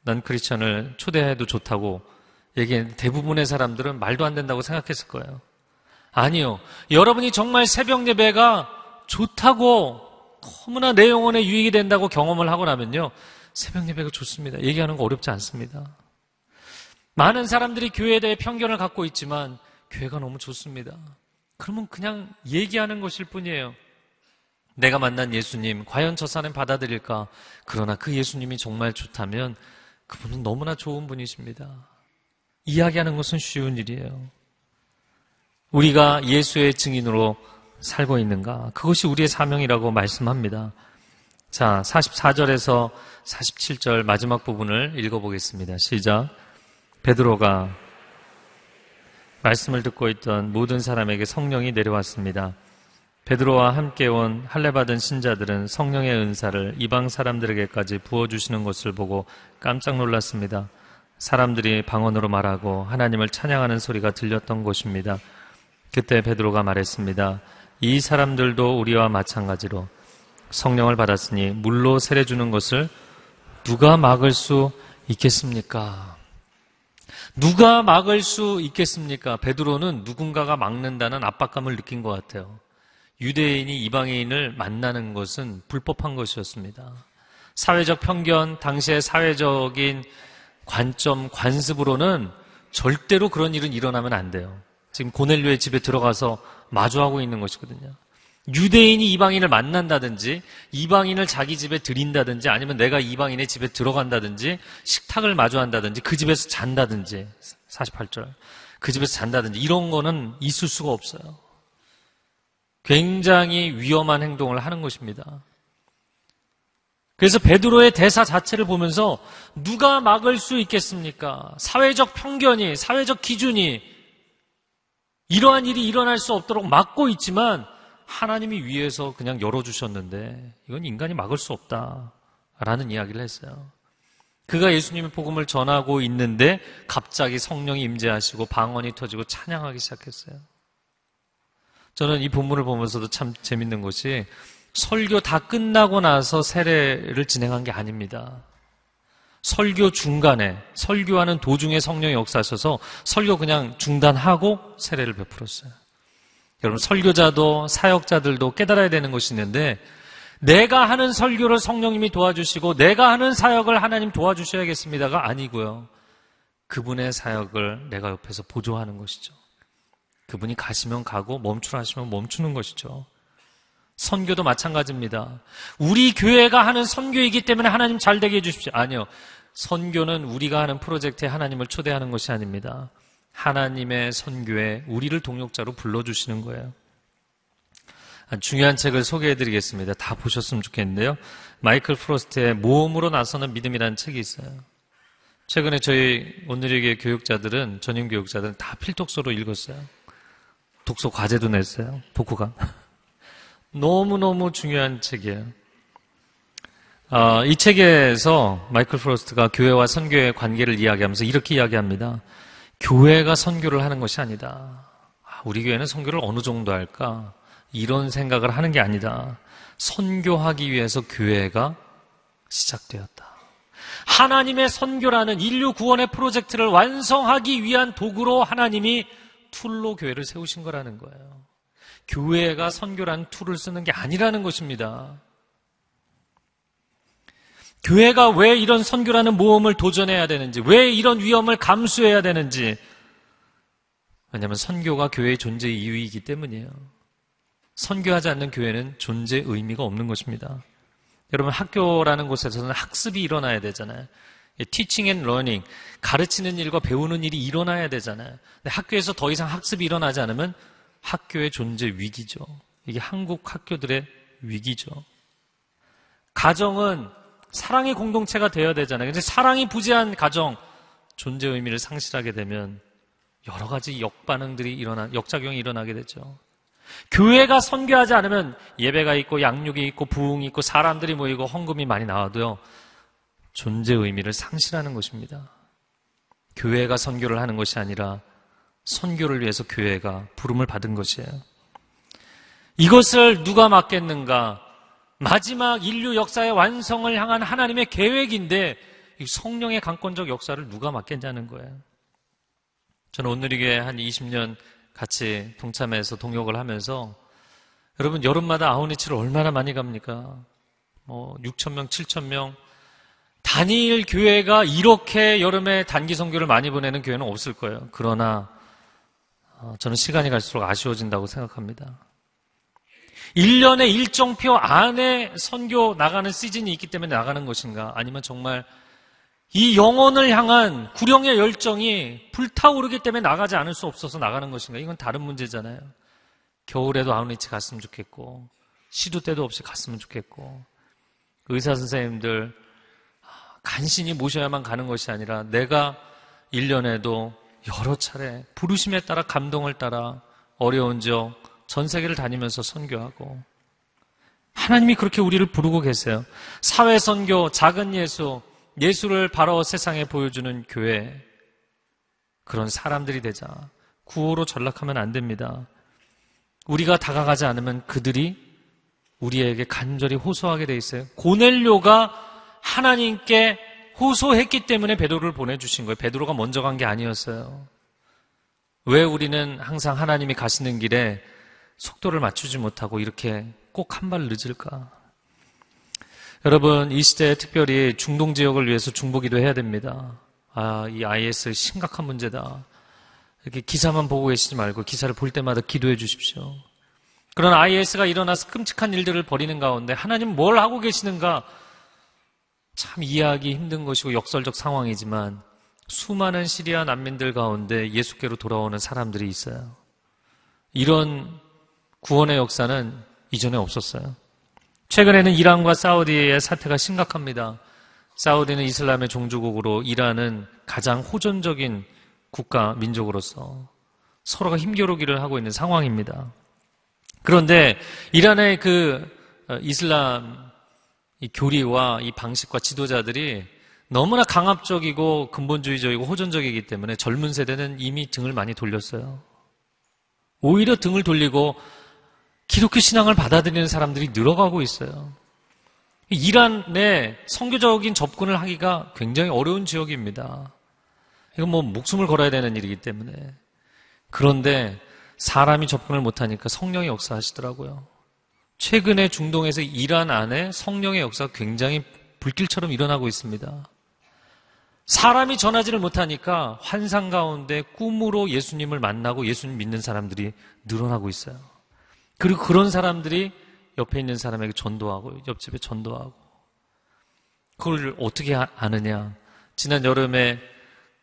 S1: 난 크리스천을 초대해도 좋다고 얘기했는데 대부분의 사람들은 말도 안 된다고 생각했을 거예요. 아니요. 여러분이 정말 새벽 예배가 좋다고 너무나 내 영혼에 유익이 된다고 경험을 하고 나면요. 새벽 예배가 좋습니다. 얘기하는 거 어렵지 않습니다. 많은 사람들이 교회에 대해 편견을 갖고 있지만 교회가 너무 좋습니다. 그러면 그냥 얘기하는 것일 뿐이에요. 내가 만난 예수님, 과연 저 사람 받아들일까? 그러나 그 예수님이 정말 좋다면 그분은 너무나 좋은 분이십니다. 이야기하는 것은 쉬운 일이에요. 우리가 예수의 증인으로 살고 있는가? 그것이 우리의 사명이라고 말씀합니다. 자, 44절에서 47절 마지막 부분을 읽어보겠습니다. 시작. 베드로가 말씀을 듣고 있던 모든 사람에게 성령이 내려왔습니다. 베드로와 함께 온 할례받은 신자들은 성령의 은사를 이방 사람들에게까지 부어주시는 것을 보고 깜짝 놀랐습니다. 사람들이 방언으로 말하고 하나님을 찬양하는 소리가 들렸던 곳입니다. 그때 베드로가 말했습니다. 이 사람들도 우리와 마찬가지로 성령을 받았으니 물로 세례 주는 것을 누가 막을 수 있겠습니까? 누가 막을 수 있겠습니까? 베드로는 누군가가 막는다는 압박감을 느낀 것 같아요. 유대인이 이방인을 만나는 것은 불법한 것이었습니다. 사회적 편견, 당시의 사회적인 관점, 관습으로는 절대로 그런 일은 일어나면 안 돼요. 지금 고넬료의 집에 들어가서 마주하고 있는 것이거든요. 유대인이 이방인을 만난다든지 이방인을 자기 집에 들인다든지 아니면 내가 이방인의 집에 들어간다든지 식탁을 마주한다든지 그 집에서 잔다든지 48절 그 집에서 잔다든지 이런 거는 있을 수가 없어요. 굉장히 위험한 행동을 하는 것입니다. 그래서 베드로의 대사 자체를 보면서 누가 막을 수 있겠습니까? 사회적 편견이 사회적 기준이 이러한 일이 일어날 수 없도록 막고 있지만 하나님이 위에서 그냥 열어주셨는데 이건 인간이 막을 수 없다라는 이야기를 했어요. 그가 예수님의 복음을 전하고 있는데 갑자기 성령이 임재하시고 방언이 터지고 찬양하기 시작했어요. 저는 이 본문을 보면서도 참 재밌는 것이 설교 다 끝나고 나서 세례를 진행한 게 아닙니다. 설교 중간에 설교하는 도중에 성령이 역사하셔서 설교 그냥 중단하고 세례를 베풀었어요. 여러분 설교자도 사역자들도 깨달아야 되는 것이 있는데 내가 하는 설교를 성령님이 도와주시고 내가 하는 사역을 하나님 도와주셔야겠습니다가 아니고요. 그분의 사역을 내가 옆에서 보조하는 것이죠. 그분이 가시면 가고 멈추라 하시면 멈추는 것이죠. 선교도 마찬가지입니다. 우리 교회가 하는 선교이기 때문에 하나님 잘 되게 해주십시오. 아니요. 선교는 우리가 하는 프로젝트에 하나님을 초대하는 것이 아닙니다. 하나님의 선교에 우리를 동역자로 불러주시는 거예요. 중요한 책을 소개해 드리겠습니다. 다 보셨으면 좋겠는데요. 마이클 프로스트의 모험으로 나서는 믿음이라는 책이 있어요. 최근에 저희 오늘의 교육자들은, 전임 교육자들은 다 필독서로 읽었어요. 독서 과제도 냈어요. 독후감. 너무너무 중요한 책이에요. 어, 이 책에서 마이클 프로스트가 교회와 선교의 관계를 이야기하면서 이렇게 이야기합니다. 교회가 선교를 하는 것이 아니다. 아, 우리 교회는 선교를 어느 정도 할까? 이런 생각을 하는 게 아니다. 선교하기 위해서 교회가 시작되었다. 하나님의 선교라는 인류 구원의 프로젝트를 완성하기 위한 도구로 하나님이 tool로 교회를 세우신 거라는 거예요. 교회가 선교라는 tool을 쓰는 게 아니라는 것입니다. 교회가 왜 이런 선교라는 모험을 도전해야 되는지, 왜 이런 위험을 감수해야 되는지. 왜냐하면 선교가 교회의 존재 이유이기 때문이에요. 선교하지 않는 교회는 존재 의미가 없는 것입니다. 여러분 학교라는 곳에서는 학습이 일어나야 되잖아요. teaching and learning, 가르치는 일과 배우는 일이 일어나야 되잖아요. 근데 학교에서 더 이상 학습이 일어나지 않으면 학교의 존재 위기죠. 이게 한국 학교들의 위기죠. 가정은 사랑의 공동체가 되어야 되잖아요. 근데 사랑이 부재한 가정, 존재 의미를 상실하게 되면 여러 가지 역반응들이 일어나, 역작용이 일어나게 되죠. 교회가 선교하지 않으면 예배가 있고 양육이 있고 부흥이 있고 사람들이 모이고 헌금이 많이 나와도요, 존재 의미를 상실하는 것입니다. 교회가 선교를 하는 것이 아니라 선교를 위해서 교회가 부름을 받은 것이에요. 이것을 누가 맡겠는가? 마지막 인류 역사의 완성을 향한 하나님의 계획인데 성령의 강권적 역사를 누가 맡겠냐는 거예요. 저는 오늘이게 한 20년 같이 동참해서 동역을 하면서 여러분 여름마다 아우니치를 얼마나 많이 갑니까? 뭐 6천 명, 7천 명 단일 교회가 이렇게 여름에 단기 선교를 많이 보내는 교회는 없을 거예요. 그러나 어, 저는 시간이 갈수록 아쉬워진다고 생각합니다. 1년의 일정표 안에 선교 나가는 시즌이 있기 때문에 나가는 것인가? 아니면 정말 이 영혼을 향한 구령의 열정이 불타오르기 때문에 나가지 않을 수 없어서 나가는 것인가? 이건 다른 문제잖아요. 겨울에도 아우니치 갔으면 좋겠고, 시도 때도 없이 갔으면 좋겠고, 의사 선생님들 간신히 모셔야만 가는 것이 아니라 내가 1년에도 여러 차례 부르심에 따라 감동을 따라 어려운 지역 전 세계를 다니면서 선교하고 하나님이 그렇게 우리를 부르고 계세요. 사회 선교, 작은 예수, 예수를 바로 세상에 보여주는 교회 그런 사람들이 되자 구호로 전락하면 안 됩니다. 우리가 다가가지 않으면 그들이 우리에게 간절히 호소하게 돼 있어요. 고넬료가 하나님께 호소했기 때문에 베드로를 보내주신 거예요. 베드로가 먼저 간 게 아니었어요. 왜 우리는 항상 하나님이 가시는 길에 속도를 맞추지 못하고 이렇게 꼭 한 발 늦을까? 여러분, 이 시대에 특별히 중동 지역을 위해서 중보기도 해야 됩니다. 아, 이 IS 심각한 문제다. 이렇게 기사만 보고 계시지 말고 기사를 볼 때마다 기도해 주십시오. 그런 IS가 일어나서 끔찍한 일들을 벌이는 가운데 하나님 뭘 하고 계시는가 참 이해하기 힘든 것이고 역설적 상황이지만 수많은 시리아 난민들 가운데 예수께로 돌아오는 사람들이 있어요. 이런 구원의 역사는 이전에 없었어요. 최근에는 이란과 사우디의 사태가 심각합니다. 사우디는 이슬람의 종주국으로 이란은 가장 호전적인 국가 민족으로서 서로가 힘겨루기를 하고 있는 상황입니다. 그런데 이란의 그 어, 이슬람 이 교리와 이 방식과 지도자들이 너무나 강압적이고 근본주의적이고 호전적이기 때문에 젊은 세대는 이미 등을 많이 돌렸어요. 오히려 등을 돌리고 기독교 신앙을 받아들이는 사람들이 늘어가고 있어요. 이란의 성교적인 접근을 하기가 굉장히 어려운 지역입니다. 이건 뭐 목숨을 걸어야 되는 일이기 때문에. 그런데 사람이 접근을 못하니까 성령의 역사하시더라고요. 최근에 중동에서 이란 안에 성령의 역사가 굉장히 불길처럼 일어나고 있습니다. 사람이 전하지를 못하니까 환상 가운데 꿈으로 예수님을 만나고 예수님 믿는 사람들이 늘어나고 있어요. 그리고 그런 사람들이 옆에 있는 사람에게 전도하고 옆집에 전도하고 그걸 어떻게 아느냐? 지난 여름에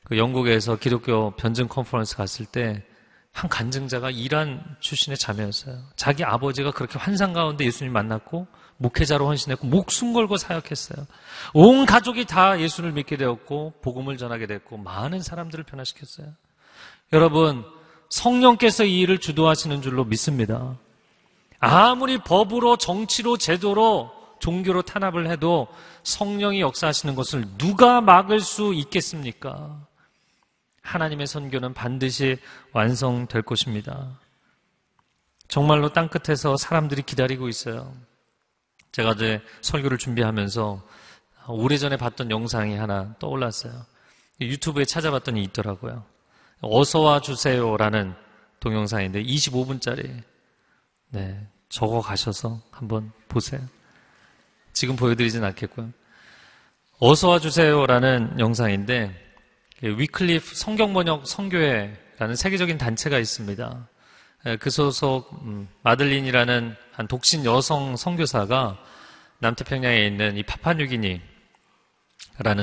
S1: 그 영국에서 기독교 변증 컨퍼런스 갔을 때 한 간증자가 이란 출신의 자매였어요. 자기 아버지가 그렇게 환상 가운데 예수님 만났고 목회자로 헌신했고 목숨 걸고 사역했어요. 온 가족이 다 예수를 믿게 되었고 복음을 전하게 됐고 많은 사람들을 변화시켰어요. 여러분 성령께서 이 일을 주도하시는 줄로 믿습니다. 아무리 법으로 정치로 제도로 종교로 탄압을 해도 성령이 역사하시는 것을 누가 막을 수 있겠습니까? 하나님의 선교는 반드시 완성될 것입니다. 정말로 땅끝에서 사람들이 기다리고 있어요. 제가 어제 설교를 준비하면서 오래전에 봤던 영상이 하나 떠올랐어요. 유튜브에 찾아봤더니 있더라고요. 어서와 주세요라는 동영상인데 25분짜리. 네. 적어 가셔서 한번 보세요. 지금 보여드리진 않겠고요. 어서와 주세요라는 영상인데 위클리프 성경번역 선교회라는 세계적인 단체가 있습니다. 그 소속 음, 마들린이라는 한 독신 여성 선교사가 남태평양에 있는 이 파파뉴기니라는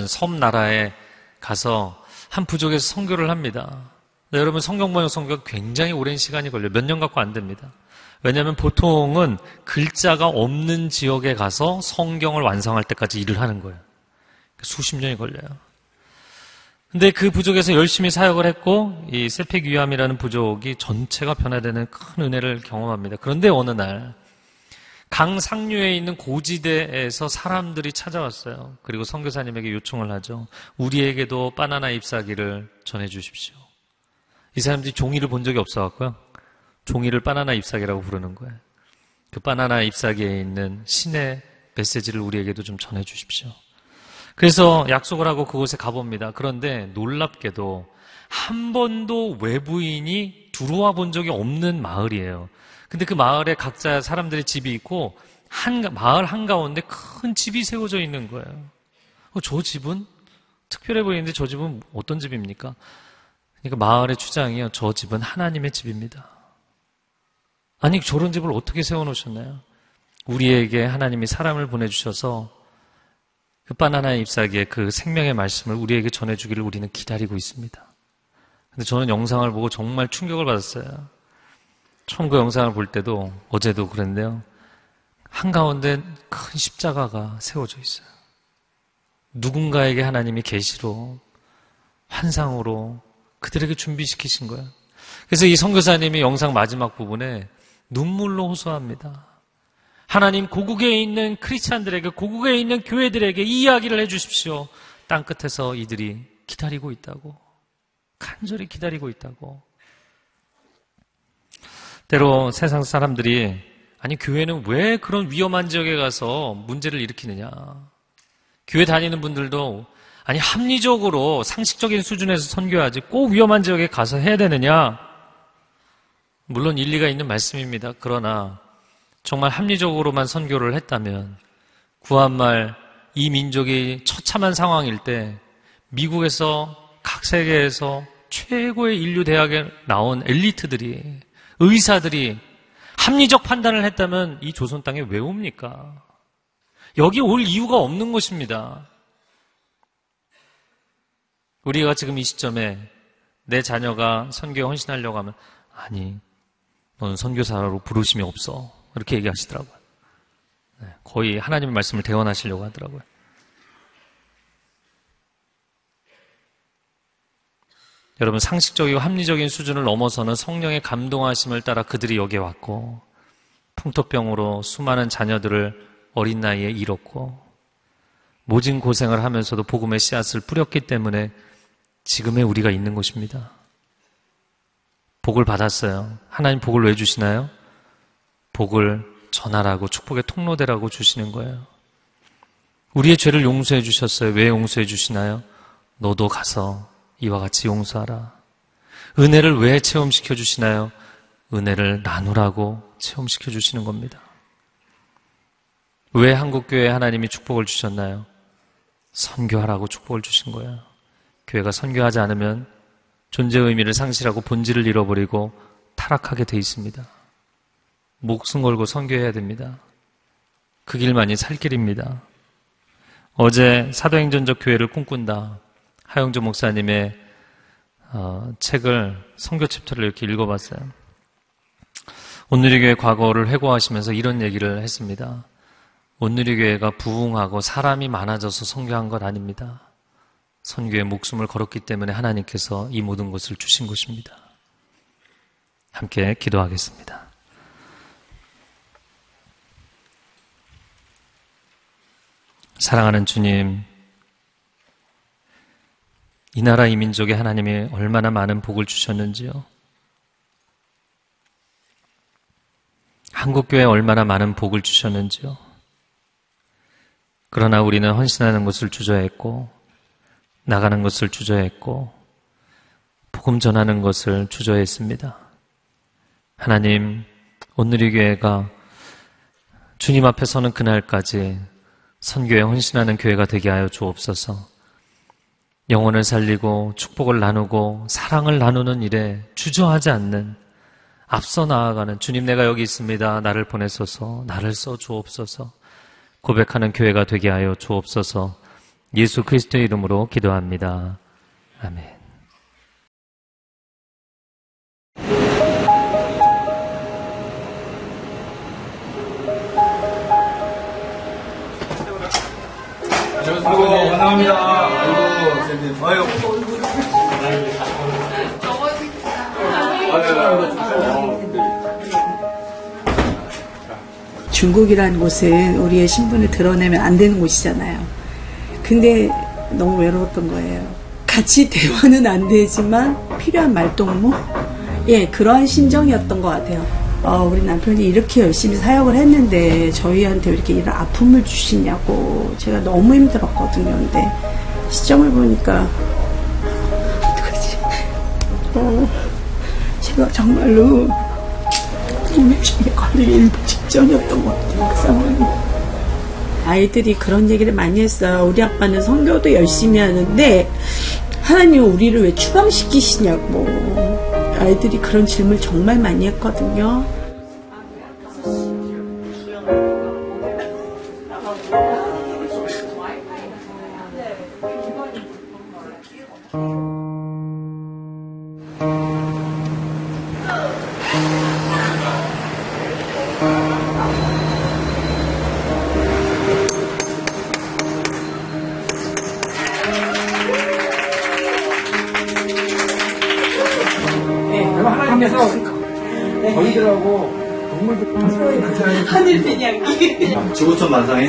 S1: 섬 나라에 가서 한 부족에서 선교를 합니다. 여러분 성경번역 선교가 굉장히 오랜 시간이 걸려요. 몇 년 갖고 안 됩니다. 왜냐하면 보통은 글자가 없는 지역에 가서 성경을 완성할 때까지 일을 하는 거예요. 수십 년이 걸려요. 근데 그 부족에서 열심히 사역을 했고 이 세펙위암이라는 부족이 전체가 변화되는 큰 은혜를 경험합니다. 그런데 어느 날 강상류에 있는 고지대에서 사람들이 찾아왔어요. 그리고 선교사님에게 요청을 하죠. 우리에게도 바나나 잎사귀를 전해 주십시오. 이 사람들이 종이를 본 적이 없어 갖고요. 종이를 바나나 잎사귀라고 부르는 거예요. 그 바나나 잎사귀에 있는 신의 메시지를 우리에게도 좀 전해 주십시오. 그래서 약속을 하고 그곳에 가봅니다. 그런데 놀랍게도 한 번도 외부인이 들어와 본 적이 없는 마을이에요. 근데 그 마을에 각자 사람들의 집이 있고 한 마을 한가운데 큰 집이 세워져 있는 거예요. 어, 저 집은 특별해 보이는데 저 집은 어떤 집입니까? 그러니까 마을의 주장이요. 저 집은 하나님의 집입니다. 아니, 저런 집을 어떻게 세워 놓으셨나요? 우리에게 하나님이 사람을 보내 주셔서 그 바나나 잎사귀의 그 생명의 말씀을 우리에게 전해주기를 우리는 기다리고 있습니다. 근데 저는 영상을 보고 정말 충격을 받았어요. 처음 그 영상을 볼 때도 어제도 그랬는데요. 한가운데 큰 십자가가 세워져 있어요. 누군가에게 하나님이 계시로, 환상으로 그들에게 준비시키신 거예요. 그래서 이 선교사님이 영상 마지막 부분에 눈물로 호소합니다. 하나님 고국에 있는 크리스찬들에게 고국에 있는 교회들에게 이 이야기를 해 주십시오. 땅 끝에서 이들이 기다리고 있다고. 간절히 기다리고 있다고. 때로 세상 사람들이 아니 교회는 왜 그런 위험한 지역에 가서 문제를 일으키느냐. 교회 다니는 분들도 아니 합리적으로 상식적인 수준에서 선교하지 꼭 위험한 지역에 가서 해야 되느냐? 물론 일리가 있는 말씀입니다. 그러나 정말 합리적으로만 선교를 했다면 구한말 이 민족이 처참한 상황일 때 미국에서 각 세계에서 최고의 인류 대학에 나온 엘리트들이 의사들이 합리적 판단을 했다면 이 조선 땅에 왜 옵니까? 여기 올 이유가 없는 것입니다. 우리가 지금 이 시점에 내 자녀가 선교에 헌신하려고 하면 아니 너는 선교사로 부르심이 없어 이렇게 얘기하시더라고요. 네, 거의 하나님의 말씀을 대원하시려고 하더라고요. 여러분 상식적이고 합리적인 수준을 넘어서는 성령의 감동하심을 따라 그들이 여기에 왔고 풍토병으로 수많은 자녀들을 어린 나이에 잃었고 모진 고생을 하면서도 복음의 씨앗을 뿌렸기 때문에 지금의 우리가 있는 것입니다. 복을 받았어요. 하나님 복을 왜 주시나요? 복을 전하라고 축복의 통로대라고 주시는 거예요. 우리의 죄를 용서해 주셨어요. 왜 용서해 주시나요? 너도 가서 이와 같이 용서하라. 은혜를 왜 체험시켜 주시나요? 은혜를 나누라고 체험시켜 주시는 겁니다. 왜 한국교회에 하나님이 축복을 주셨나요? 선교하라고 축복을 주신 거예요. 교회가 선교하지 않으면 존재 의미를 상실하고 본질을 잃어버리고 타락하게 돼 있습니다. 목숨 걸고 선교해야 됩니다. 그 길만이 살 길입니다. 어제 사도행전적 교회를 꿈꾼다. 하영조 목사님의 어, 책을 선교 챕터를 이렇게 읽어봤어요. 온누리교회 과거를 회고하시면서 이런 얘기를 했습니다. 온누리교회가 부흥하고 사람이 많아져서 선교한 것 아닙니다. 선교에 목숨을 걸었기 때문에 하나님께서 이 모든 것을 주신 것입니다. 함께 기도하겠습니다. 사랑하는 주님, 이 나라 이 민족에 하나님이 얼마나 많은 복을 주셨는지요. 한국교회에 얼마나 많은 복을 주셨는지요. 그러나 우리는 헌신하는 것을 주저했고, 나가는 것을 주저했고, 복음 전하는 것을 주저했습니다. 하나님, 오늘의 교회가 주님 앞에 서는 그날까지 선교에 헌신하는 교회가 되게 하여 주옵소서. 영혼을 살리고 축복을 나누고 사랑을 나누는 일에 주저하지 않는 앞서 나아가는 주님 내가 여기 있습니다. 나를 보내소서. 나를 써 주옵소서. 고백하는 교회가 되게 하여 주옵소서. 예수 그리스도의 이름으로 기도합니다. 아멘.
S2: 아이고, 감사합니다. 아이고, 선생님. 아이고.
S3: 중국이라는 곳은 우리의 신분을 드러내면 안 되는 곳이잖아요. 근데 너무 외로웠던 거예요. 같이 대화는 안 되지만 필요한 말동무? 예, 그러한 심정이었던 것 같아요. 어, 우리 남편이 이렇게 열심히 사역을 했는데 저희한테 왜 이렇게 이런 아픔을 주시냐고 제가 너무 힘들었거든요. 근데 시점을 보니까 어떡하지? 어, 제가 정말로 우울증에 일부 직전이었던 것 같아요. 그 상황이. 아이들이 그런 얘기를 많이 했어요. 우리 아빠는 성교도 열심히 하는데 하나님 우리를 왜 추방시키시냐고. 아이들이 그런 질문을 정말 많이 했거든요.
S2: 만상에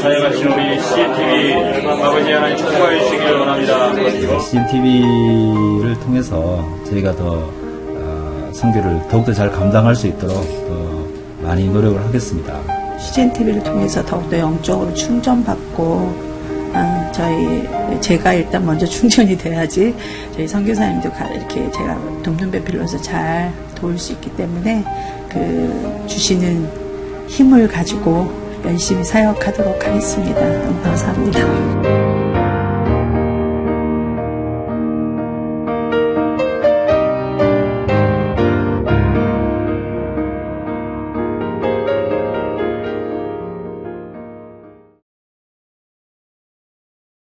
S4: 사역하신 우리 CNTV 아버지 하나님 축복하여 주시길 원합니다.
S5: CNTV를 통해서 저희가 더 어, 성교를 더욱더 잘 감당할 수 있도록 더 많이 노력을 하겠습니다.
S3: CGN TV를 통해서 더욱더 영적으로 충전받고 아, 저희 제가 일단 먼저 충전이 돼야지 저희 선교사님도 가- 이렇게 제가 돕는 배필로서 잘 도울 수 있기 때문에 그 주시는 힘을 가지고 열심히 사역하도록 하겠습니다. 감사합니다.